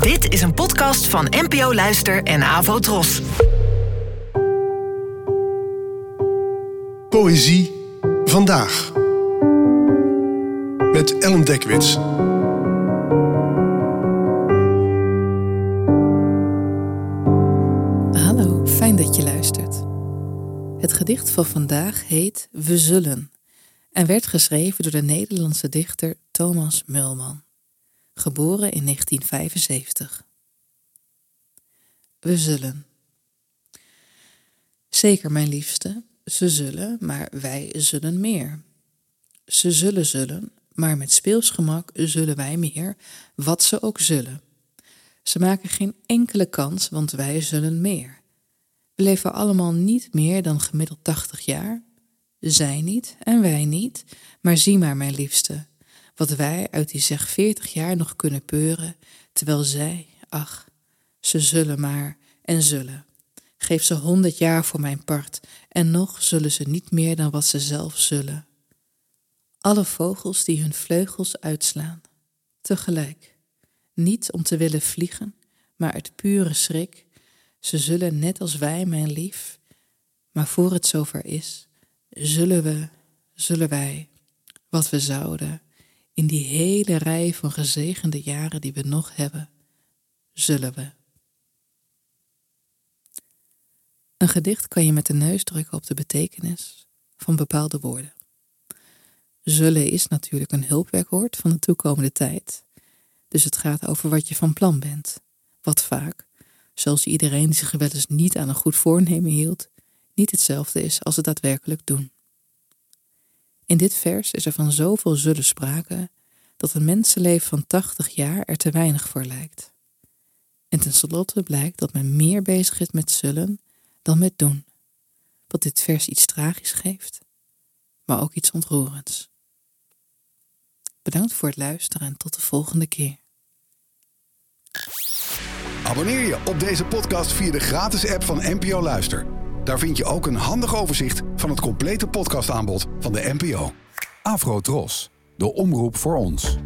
Dit is een podcast van NPO Luister en Avo Tros. Poëzie vandaag. Met Ellen Dekwits. Hallo, fijn dat je luistert. Het gedicht van vandaag heet We Zullen en werd geschreven door de Nederlandse dichter Thomas Mulman, geboren in 1975. We zullen. Zeker, mijn liefste, ze zullen, maar wij zullen meer. Ze zullen zullen, maar met speelsgemak zullen wij meer, wat ze ook zullen. Ze maken geen enkele kans, want wij zullen meer. We leven allemaal niet meer dan gemiddeld 80 jaar. Zij niet en wij niet, maar zie maar, mijn liefste, wat wij uit die zeg 40 jaar nog kunnen peuren, terwijl zij, ach, ze zullen maar en zullen. Geef ze honderd jaar voor mijn part, en nog zullen ze niet meer dan wat ze zelf zullen. Alle vogels die hun vleugels uitslaan, tegelijk, niet om te willen vliegen, maar uit pure schrik, ze zullen net als wij, mijn lief, maar voor het zover is, zullen we, zullen wij, wat we zouden, in die hele rij van gezegende jaren die we nog hebben, zullen we. Een gedicht kan je met de neus drukken op de betekenis van bepaalde woorden. Zullen is natuurlijk een hulpwerkwoord van de toekomende tijd, dus het gaat over wat je van plan bent, wat vaak, zoals iedereen die zich wel eens niet aan een goed voornemen hield, niet hetzelfde is als het daadwerkelijk doen. In dit vers is er van zoveel zullen sprake dat een mensenleven van 80 jaar er te weinig voor lijkt. En tenslotte blijkt dat men meer bezig is met zullen dan met doen, wat dit vers iets tragisch geeft, maar ook iets ontroerends. Bedankt voor het luisteren en tot de volgende keer. Abonneer je op deze podcast via de gratis app van NPO Luister. Daar vind je ook een handig overzicht van het complete podcastaanbod van de NPO. Afro Tros, de omroep voor ons.